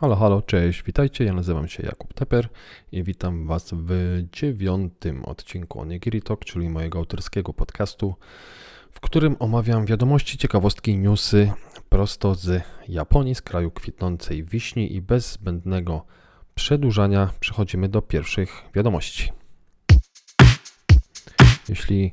Halo, halo, cześć, witajcie, ja nazywam się Jakub Teper i witam Was w dziewiątym odcinku Onigiri Talk, czyli mojego autorskiego podcastu, w którym omawiam wiadomości, ciekawostki i newsy prosto z Japonii, z kraju kwitnącej wiśni i bez zbędnego przedłużania przechodzimy do pierwszych wiadomości. Jeśli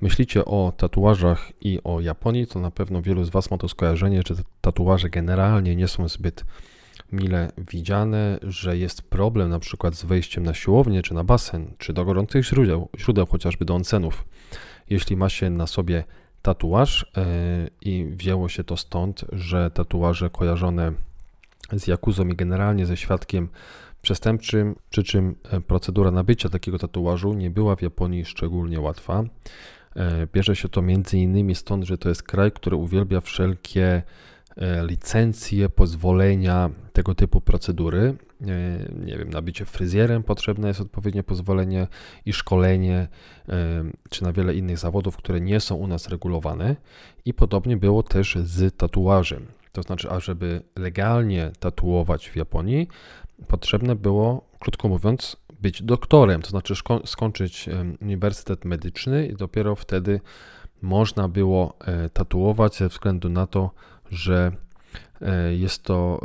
myślicie o tatuażach i o Japonii, to na pewno wielu z Was ma to skojarzenie, że tatuaże generalnie nie są zbyt mile widziane, że jest problem na przykład z wejściem na siłownię, czy na basen, czy do gorących źródeł, źródeł chociażby do oncenów. Jeśli ma się na sobie tatuaż yy, i wzięło się to stąd, że tatuaże kojarzone z jakuzą i generalnie ze świadkiem przestępczym, przy czym e, procedura nabycia takiego tatuażu nie była w Japonii szczególnie łatwa. E, bierze się to między innymi stąd, że to jest kraj, który uwielbia wszelkie e, licencje, pozwolenia, tego typu procedury. Nie wiem, nabicie fryzjerem potrzebne jest odpowiednie pozwolenie i szkolenie, czy na wiele innych zawodów, które nie są u nas regulowane. I podobnie było też z tatuażem. To znaczy, ażeby legalnie tatuować w Japonii, potrzebne było, krótko mówiąc, być doktorem, to znaczy skończyć uniwersytet medyczny i dopiero wtedy można było e, tatuować ze względu na to, że e, jest to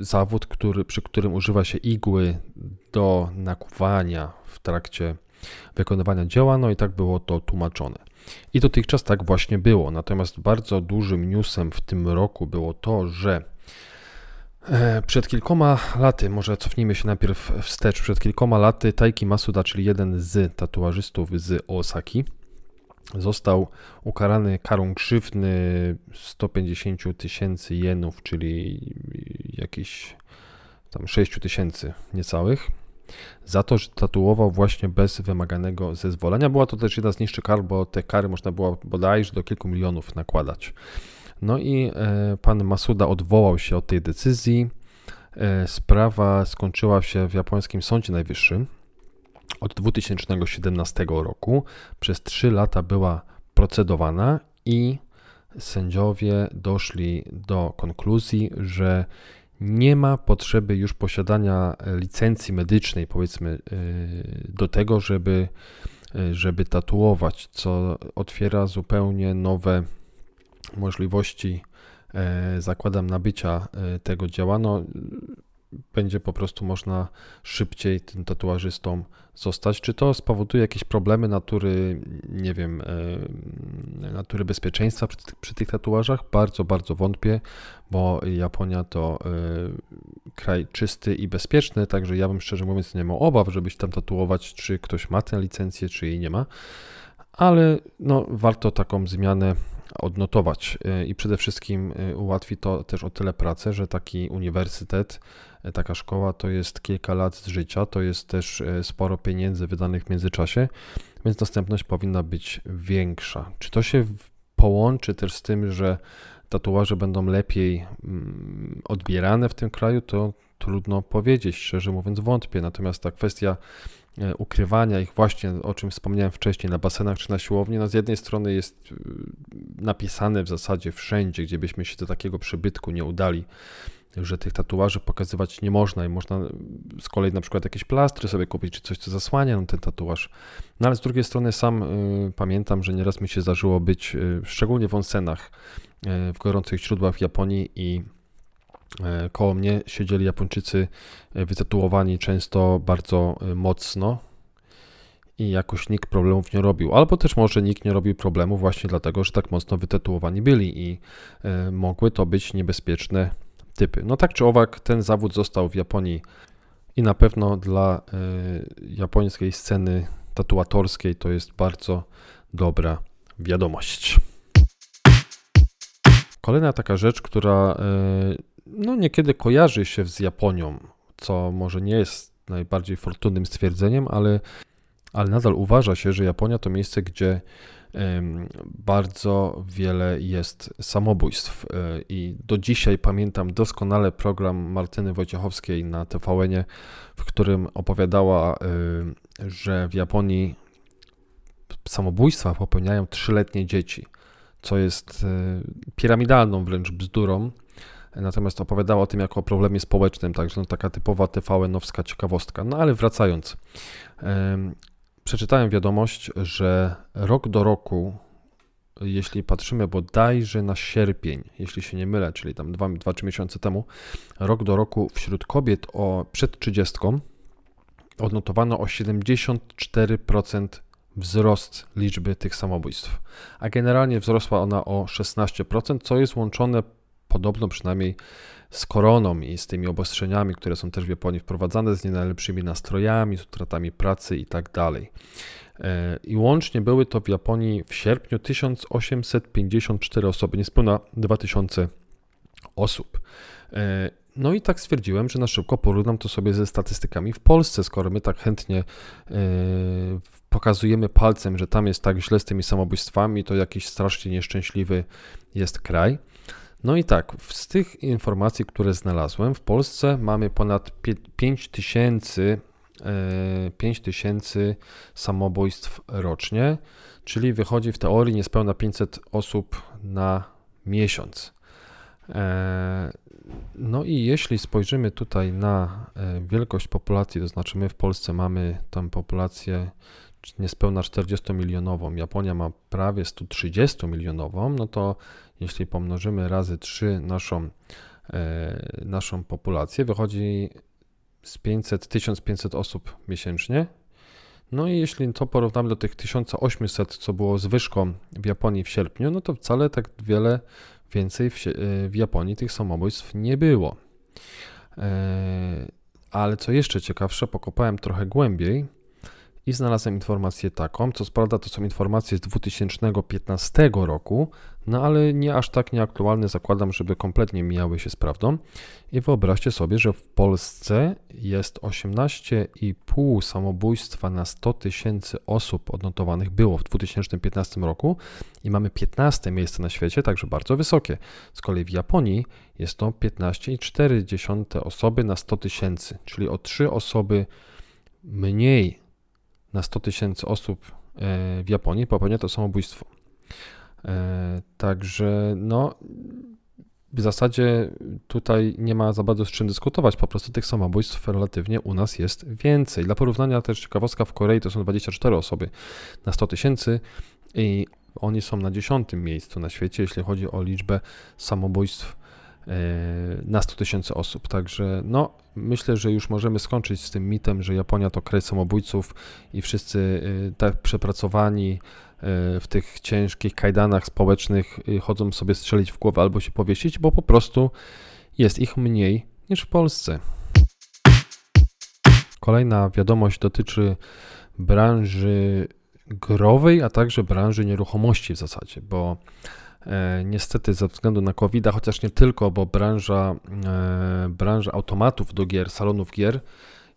e, zawód, który, przy którym używa się igły do nakuwania w trakcie wykonywania dzieła, no i tak było to tłumaczone. I dotychczas tak właśnie było. Natomiast bardzo dużym newsem w tym roku było to, że E, przed kilkoma laty, może cofnijmy się najpierw wstecz, przed kilkoma laty Taiki Masuda, czyli jeden z tatuażystów z Osaki, został ukarany karą grzywny 150 tysięcy jenów, czyli jakieś tam 6 tysięcy niecałych, za to, że tatuował właśnie bez wymaganego zezwolenia. Była to też jedna z niższych kar, bo te kary można było bodajże do kilku milionów nakładać. No i e, pan Masuda odwołał się od tej decyzji. E, sprawa skończyła się w japońskim Sądzie Najwyższym od 2017 roku. Przez 3 lata była procedowana i sędziowie doszli do konkluzji, że nie ma potrzeby już posiadania licencji medycznej, powiedzmy, e, do tego, żeby, żeby tatuować, co otwiera zupełnie nowe możliwości e, zakładam nabycia e, tego dzieła, no będzie po prostu można szybciej tym tatuażystą zostać. Czy to spowoduje jakieś problemy natury, nie wiem, e, natury bezpieczeństwa przy, przy tych tatuażach? Bardzo, bardzo wątpię, bo Japonia to kraj czysty i bezpieczny, także ja bym szczerze mówiąc nie miał obaw, żeby się tam tatuować, czy ktoś ma tę licencję, czy jej nie ma. Ale no, warto taką zmianę odnotować y, i przede wszystkim ułatwi to też o tyle pracę, że taki uniwersytet, taka szkoła to jest kilka lat z życia, to jest też sporo pieniędzy wydanych w międzyczasie, więc dostępność powinna być większa. Czy to się połączy też z tym, że tatuaże będą lepiej mm, odbierane w tym kraju, to trudno powiedzieć, szczerze mówiąc wątpię. Natomiast ta kwestia E, ukrywania ich właśnie, o czym wspomniałem wcześniej, na basenach czy na siłowni, no z jednej strony jest e, napisane w zasadzie wszędzie, gdzie byśmy się do takiego przybytku nie udali, że tych tatuaży pokazywać nie można i można z kolei na przykład jakieś plastry sobie kupić, czy coś, co zasłania ten tatuaż. No ale z drugiej strony sam y, pamiętam, że nieraz mi się zdarzyło być, y, szczególnie w onsenach, y, w gorących źródłach Japonii i E, koło mnie siedzieli Japończycy e, wytatuowani często bardzo e, mocno i jakoś nikt problemów nie robił. Albo też może nikt nie robił problemów właśnie dlatego, że tak mocno wytatuowani byli i mogły to być niebezpieczne typy. No tak czy owak, ten zawód został w Japonii i na pewno dla japońskiej sceny tatuatorskiej to jest bardzo dobra wiadomość. Kolejna taka rzecz, która no niekiedy kojarzy się z Japonią, co może nie jest najbardziej fortunnym stwierdzeniem, ale, ale nadal uważa się, że Japonia to miejsce, gdzie bardzo wiele jest samobójstw. E, I do dzisiaj pamiętam doskonale program Martyny Wojciechowskiej na tvn w którym opowiadała, e, że w Japonii samobójstwa popełniają trzyletnie dzieci, co jest e, piramidalną wręcz bzdurą natomiast opowiadała o tym jako o problemie społecznym, także no, taka typowa TVN-owska ciekawostka. No ale wracając, przeczytałem wiadomość, że rok do roku, jeśli patrzymy bodajże na sierpień, jeśli się nie mylę, czyli tam 2-3 miesiące temu, rok do roku wśród kobiet o przed 30 odnotowano o 74% wzrost liczby tych samobójstw, a generalnie wzrosła ona o 16%, co jest łączone podobno przynajmniej z koroną i z tymi obostrzeniami, które są też w Japonii wprowadzane, z nie najlepszymi nastrojami, z utratami pracy i tak dalej. E, I łącznie były to w Japonii w sierpniu 1854 osoby, niespełna 2000 osób. E, no i tak stwierdziłem, że na szybko porównam to sobie ze statystykami w Polsce, skoro my tak chętnie yy, pokazujemy palcem, że tam jest tak źle z tymi samobójstwami, to jakiś strasznie nieszczęśliwy jest kraj. No i tak, z tych informacji, które znalazłem, w Polsce mamy ponad 5 tysięcy 5 yy, tysięcy samobójstw rocznie, czyli wychodzi w teorii niespełna 500 osób na miesiąc. Yy, no i jeśli spojrzymy tutaj na e, wielkość populacji, to znaczy my w Polsce mamy tam populację niespełna 40-milionową, Japonia ma prawie 130-milionową, no to jeśli pomnożymy razy 3 naszą, e, naszą populację, wychodzi z 500, 1500 osób miesięcznie. No i jeśli to porównamy do tych 1800, co było zwyżką w Japonii w sierpniu, no to wcale tak wiele Więcej w, e, w Japonii tych samobójstw nie było. E, ale co jeszcze ciekawsze, pokopałem trochę głębiej i znalazłem informację taką, co prawda to są informacje z 2015 roku, no ale nie aż tak nieaktualne, zakładam, żeby kompletnie mijały się z prawdą. I wyobraźcie sobie, że w Polsce jest 18,5 samobójstwa na 100 tysięcy osób odnotowanych było w 2015 roku i mamy 15 miejsce na świecie, także bardzo wysokie. Z kolei w Japonii jest to 15,4 osoby na 100 tysięcy, czyli o 3 osoby mniej na 100 tysięcy osób e, w Japonii popełnia to samobójstwo. E, także no, w zasadzie tutaj nie ma za bardzo z czym dyskutować, po prostu tych samobójstw relatywnie u nas jest więcej. Dla porównania też ciekawostka w Korei to są 24 osoby na 100 tysięcy i oni są na dziesiątym miejscu na świecie, jeśli chodzi o liczbę samobójstw na 100 tysięcy osób. Także no, myślę, że już możemy skończyć z tym mitem, że Japonia to kraj samobójców i wszyscy e, tak przepracowani, E, w tych ciężkich kajdanach społecznych chodzą sobie strzelić w głowę albo się powiesić, bo po prostu jest ich mniej niż w Polsce. Kolejna wiadomość dotyczy branży growej, a także branży nieruchomości w zasadzie, bo e, niestety ze względu na covid chociaż nie tylko, bo branża, e, branża automatów do gier, salonów gier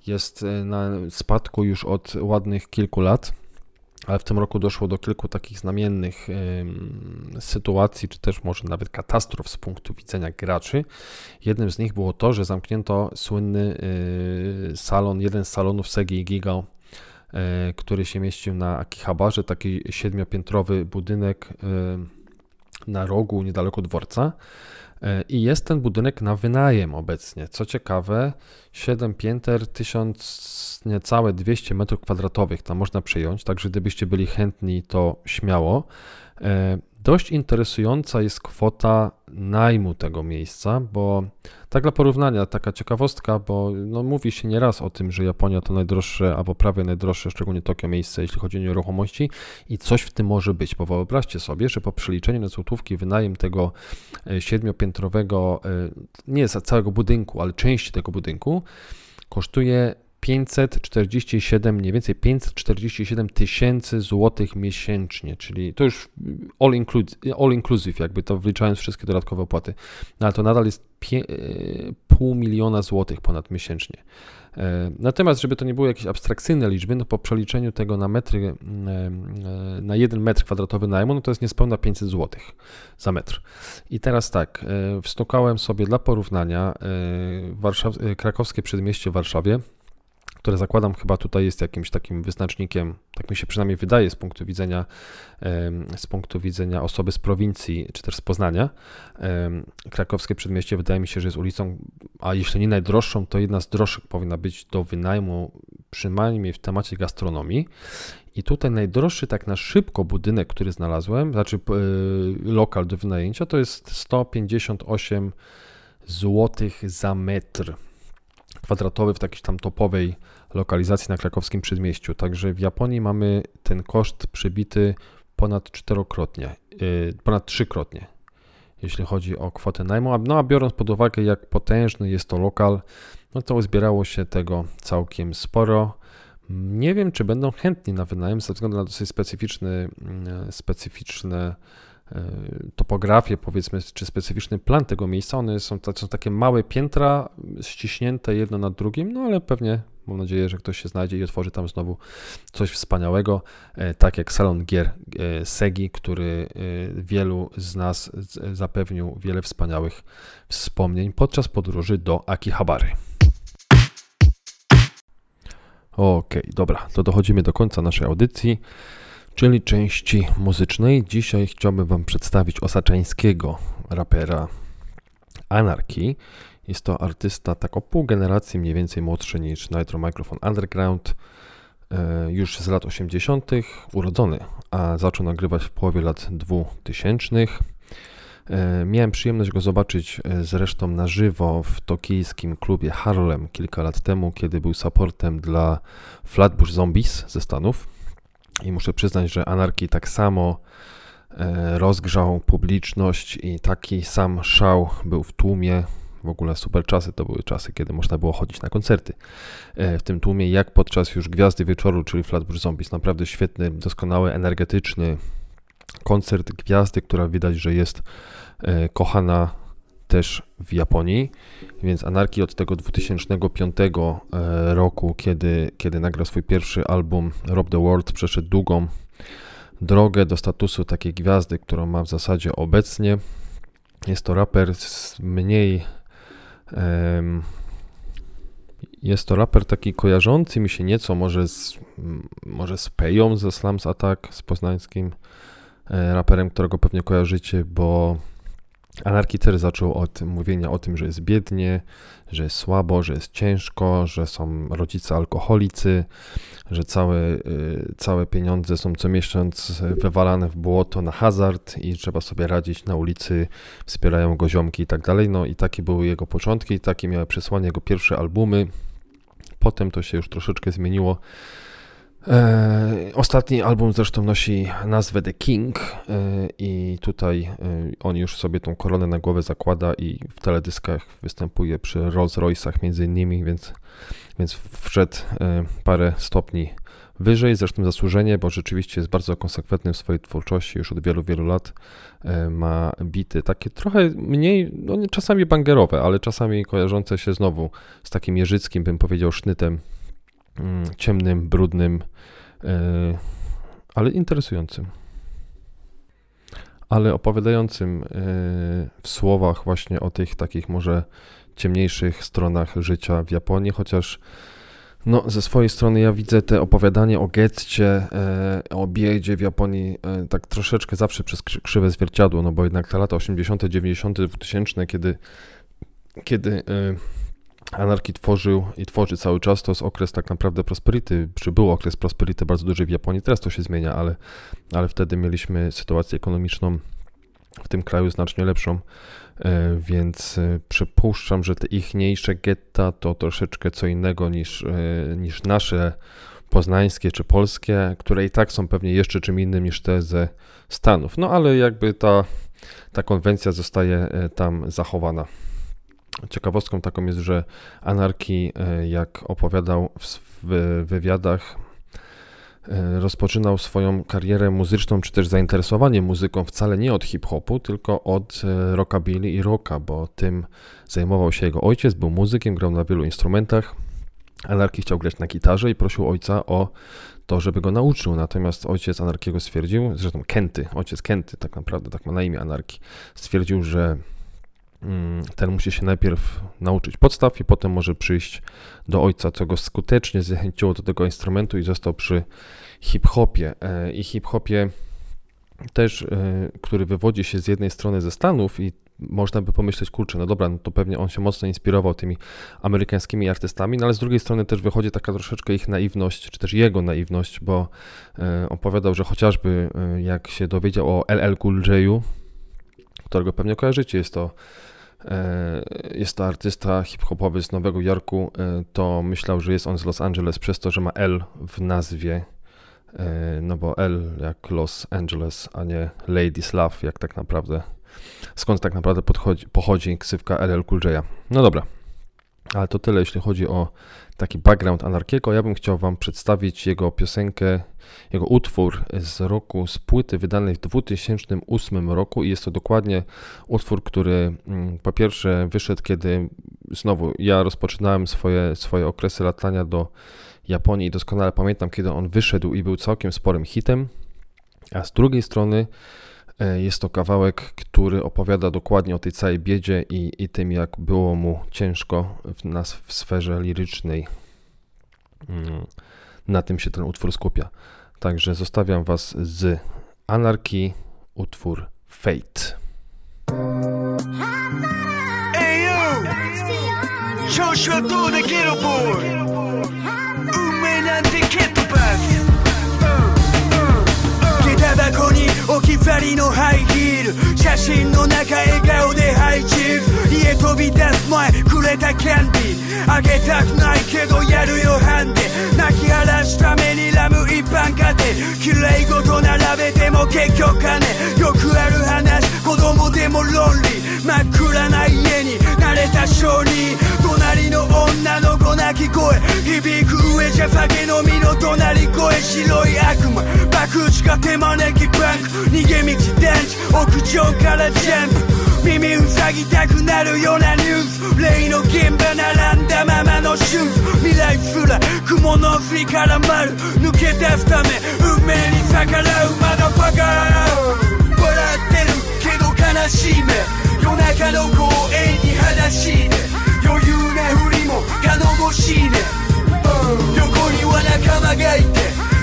jest e, na spadku już od ładnych kilku lat ale w tym roku doszło do kilku takich znamiennych sytuacji, czy też może nawet katastrof z punktu widzenia graczy. Jednym z nich było to, że zamknięto słynny salon, jeden z salonów Segi Giga, y, który się mieścił na Akihabarze, taki siedmiopiętrowy budynek na rogu niedaleko dworca. E, I jest ten budynek na wynajem obecnie. Co ciekawe, 7 pięter, 1000, niecałe 200 m2 tam można przyjąć, także gdybyście byli chętni, to śmiało. Dość interesująca jest kwota najmu tego miejsca, bo tak dla porównania, taka ciekawostka, bo no, mówi się nieraz o tym, że Japonia to najdroższe, albo prawie najdroższe, szczególnie Tokio miejsce, jeśli chodzi o nieruchomości i coś w tym może być, bo wyobraźcie sobie, że po przeliczeniu na złotówki wynajem tego e, siedmiopiętrowego, e, nie całego budynku, ale części tego budynku, kosztuje 547, mniej więcej 547 tysięcy złotych miesięcznie, czyli to już all, inclusive, all inclusive, jakby to wliczając wszystkie dodatkowe opłaty. No ale to nadal jest pie, e, pół miliona złotych ponad miesięcznie. E, natomiast, żeby to nie były jakieś abstrakcyjne liczby, no po przeliczeniu tego na metry, e, na jeden metr kwadratowy najmu, no to jest niespełna 500 złotych za metr. I teraz tak, wstukałem sobie dla porównania Warszaw, krakowskie przedmieście w Warszawie, które zakładam chyba tutaj jest jakimś takim wyznacznikiem, tak mi się przynajmniej wydaje z punktu widzenia, z punktu widzenia osoby z prowincji, czy też z Poznania. Krakowskie Przedmieście wydaje mi się, że jest ulicą, a jeśli nie najdroższą, to jedna z droższych powinna być do wynajmu, przynajmniej w temacie gastronomii. I tutaj najdroższy tak na szybko budynek, który znalazłem, znaczy yy, lokal do wynajęcia, to jest 158 zł za metr kwadratowy w takiej tam topowej lokalizacji na krakowskim przedmieściu. Także w Japonii mamy ten koszt przybity ponad czterokrotnie, yy, ponad trzykrotnie, jeśli chodzi o kwotę najmu. No a biorąc pod uwagę, jak potężny jest to lokal, no to uzbierało się tego całkiem sporo. Nie wiem, czy będą chętni na wynajem ze względu na dosyć specyficzny, mm, specyficzne e, topografię, powiedzmy, czy specyficzny plan tego miejsca. One są, są takie małe piętra ściśnięte jedno nad drugim, no ale pewnie mam nadzieję, że ktoś się znajdzie i otworzy tam znowu coś wspaniałego, e, tak jak salon gier e, Segi, który wielu z nas zapewnił wiele wspaniałych wspomnień podczas podróży do Akihabary. Okej, okay, dobra, to dochodzimy do końca naszej audycji, czyli części muzycznej. Dzisiaj chciałbym Wam przedstawić osaczańskiego rapera Anarchy. Jest to artysta tak o pół generacji mniej więcej młodszy niż Nitro Microphone Underground, e, już z lat 80., urodzony, a zaczął nagrywać w połowie lat 2000. E, miałem przyjemność go zobaczyć e, zresztą na żywo w tokijskim klubie Harlem kilka lat temu, kiedy był supportem dla Flatbush Zombies ze Stanów. I muszę przyznać, że Anarki tak samo rozgrzał publiczność i taki sam szał był w tłumie. W ogóle super czasy to były czasy, kiedy można było chodzić na koncerty w tym tłumie, jak podczas już Gwiazdy Wieczoru, czyli Flatbush Zombies. Naprawdę świetny, doskonały, energetyczny koncert Gwiazdy, która widać, że jest E, kochana też w Japonii, więc Anarki od tego 2005 e, roku, kiedy, kiedy nagrał swój pierwszy album Rob the World, przeszedł długą drogę do statusu takiej gwiazdy, którą ma w zasadzie obecnie. Jest to raper z mniej. Jest to raper taki kojarzący mi się nieco może z, może z Peją ze Slams Attack, z poznańskim e, raperem, którego pewnie kojarzycie, bo Anarkiter zaczął od mówienia o tym, że jest biednie, że jest słabo, że jest ciężko, że są rodzice alkoholicy, że całe, y, całe pieniądze są co miesiąc wywalane w błoto na hazard i trzeba sobie radzić na ulicy, wspierają go ziomki i tak dalej. No i takie były jego początki, takie miały przesłanie jego pierwsze albumy. Potem to się już troszeczkę zmieniło ostatni album zresztą nosi nazwę The King e, i tutaj e, on już sobie tą koronę na głowę zakłada i w teledyskach występuje przy Rolls Royce'ach między innymi, więc, więc wszedł parę stopni wyżej, zresztą zasłużenie, bo rzeczywiście jest bardzo konsekwentny w swojej twórczości, już od wielu, wielu lat ma bity takie trochę mniej, no czasami bangerowe, ale czasami kojarzące się znowu z takim jeżyckim, bym powiedział, sznytem ciemnym, brudnym, e, ale interesującym. Ale opowiadającym e, w słowach właśnie o tych takich może ciemniejszych stronach życia w Japonii, chociaż no, ze swojej strony ja widzę te opowiadanie o getcie, e, o biedzie w Japonii tak troszeczkę zawsze przez krzywe zwierciadło, no bo jednak te lata 80., 90., 2000, kiedy, kiedy Anarki tworzył i tworzy cały czas, to jest okres tak naprawdę prosperity, czy był okres prosperity bardzo duży w Japonii, teraz to się zmienia, ale, ale wtedy mieliśmy sytuację ekonomiczną w tym kraju znacznie lepszą, e, więc e, przypuszczam, że te ichniejsze getta to troszeczkę co innego niż, e, niż nasze poznańskie czy polskie, które i tak są pewnie jeszcze czym innym niż te ze Stanów. No ale jakby ta, ta konwencja zostaje tam zachowana. Ciekawostką taką jest, że Anarki, e, jak opowiadał w wywiadach, e, rozpoczynał swoją karierę muzyczną, czy też zainteresowanie muzyką wcale nie od hip-hopu, tylko od e, rockabilly i rocka, bo tym zajmował się jego ojciec, był muzykiem, grał na wielu instrumentach. Anarki chciał grać na gitarze i prosił ojca o to, żeby go nauczył. Natomiast ojciec Anarkiego stwierdził, zresztą Kenty, ojciec Kenty tak naprawdę, tak ma na imię Anarki, stwierdził, że ten musi się najpierw nauczyć podstaw i potem może przyjść do ojca, co go skutecznie zachęciło do tego instrumentu i został przy hip-hopie. E, I hip-hopie też, e, który wywodzi się z jednej strony ze Stanów i można by pomyśleć, kurczę, no dobra, no to pewnie on się mocno inspirował tymi amerykańskimi artystami, no ale z drugiej strony też wychodzi taka troszeczkę ich naiwność, czy też jego naiwność, bo e, opowiadał, że chociażby jak się dowiedział o LL Cool J'u, którego pewnie kojarzycie, jest to e, jest to artysta hip-hopowy z Nowego Jorku, e, to myślał, że jest on z Los Angeles przez to, że ma L w nazwie, e, no bo L jak Los Angeles, a nie Ladies Love, jak tak naprawdę skąd tak naprawdę podchodzi, pochodzi ksywka LL Cool J'a. No dobra, ale to tyle, jeśli chodzi o taki background Anarkiego. Ja bym chciał Wam przedstawić jego piosenkę, jego utwór z roku, z płyty wydanej w 2008 roku i jest to dokładnie utwór, który mm, po pierwsze wyszedł, kiedy znowu ja rozpoczynałem swoje, swoje okresy latania do Japonii i doskonale pamiętam, kiedy on wyszedł i był całkiem sporym hitem, a z drugiej strony jest to kawałek, który opowiada dokładnie o tej całej biedzie i, i tym, jak było mu ciężko w nas w sferze lirycznej. Mm, na tym się ten utwór skupia. Także zostawiam Was z Anarchii, utwór Fate. Hey! 箱に置き去りのハイヒール。写真の中笑顔でハイチーフ家飛び出す前くれたキャンディー。あげたくないけどやるよハンデ。泣き晴らすためにラム一般家庭。綺麗事並べても結局金よくある話子供でもロンリー。真っ黒た小児隣の女の子泣き声。響く上じゃ酒飲みの隣声白い悪魔爆打が手招きバンク逃げ道電池屋上からジャンプ。耳塞ぎたくなるようなニュース。例の現場並んだままの瞬未来すら雲の巣に絡まる抜け出すため運命に逆らうまだバカは仲間がいて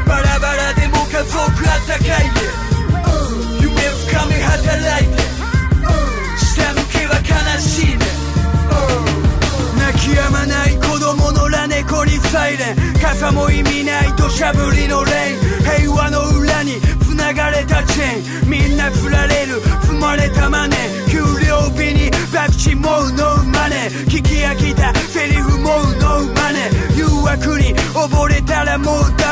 バラバラでも家族あったかいね、夢深め働いて下向けは悲しいね、泣き止まない子供のラ猫にサイレン傘も意味ない土砂降りのレイン。平和の裏に繋がれたチェーン。みんな振られる積まれたマネー給料日にバクチもうノーマネー聞き飽きたセリフもうノーマネー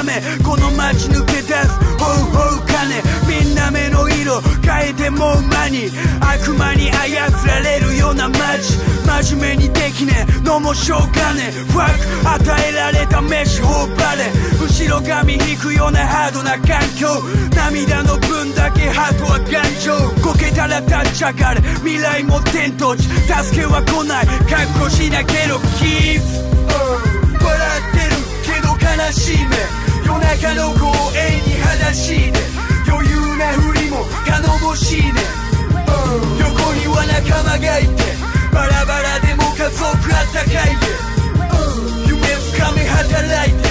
らもうダメこの街抜け出す。ほうほう金みんな目の色変えてもう間に悪魔に操られるような街。真面目にできねえのもしょうがねえ。ファク与えられた飯頬張れ。後ろ髪引くようなハードな環境。涙の分だけハートは頑丈。こけたら立ち上がれ。未来も天と地。助けは来ない。覚悟しなけろキープ。笑ってるけど悲しい目。夜中の公園に裸足で余裕なふりも頼もしいね。横には仲間がいてバラバラでも家族あったかいで夢深め働いて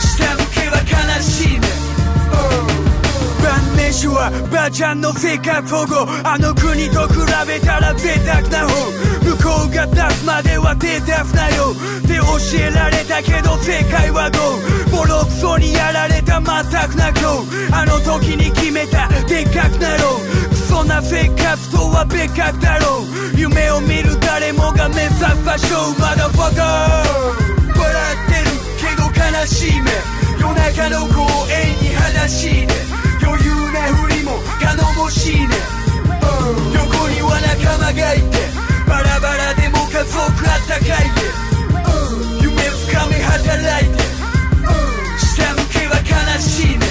下向けは悲しいね。晩飯はばあちゃんの生活保護。あの国と比べたら贅沢な方。校が出すまでは手出すなよ。って教えられたけど世界はどう？ボロクソにやられた全くな今日あの時に決めた。でっかくなろう。クソな生活とは別格だろう。夢を見る誰もが目指す場所。まだファカー笑ってるけど悲しい目。夜中の公園に話しね余裕なふりも頼もしいね横には仲間がいて。バラバラでも家族あったかいね、夢深め働いて、下向けは悲しいね、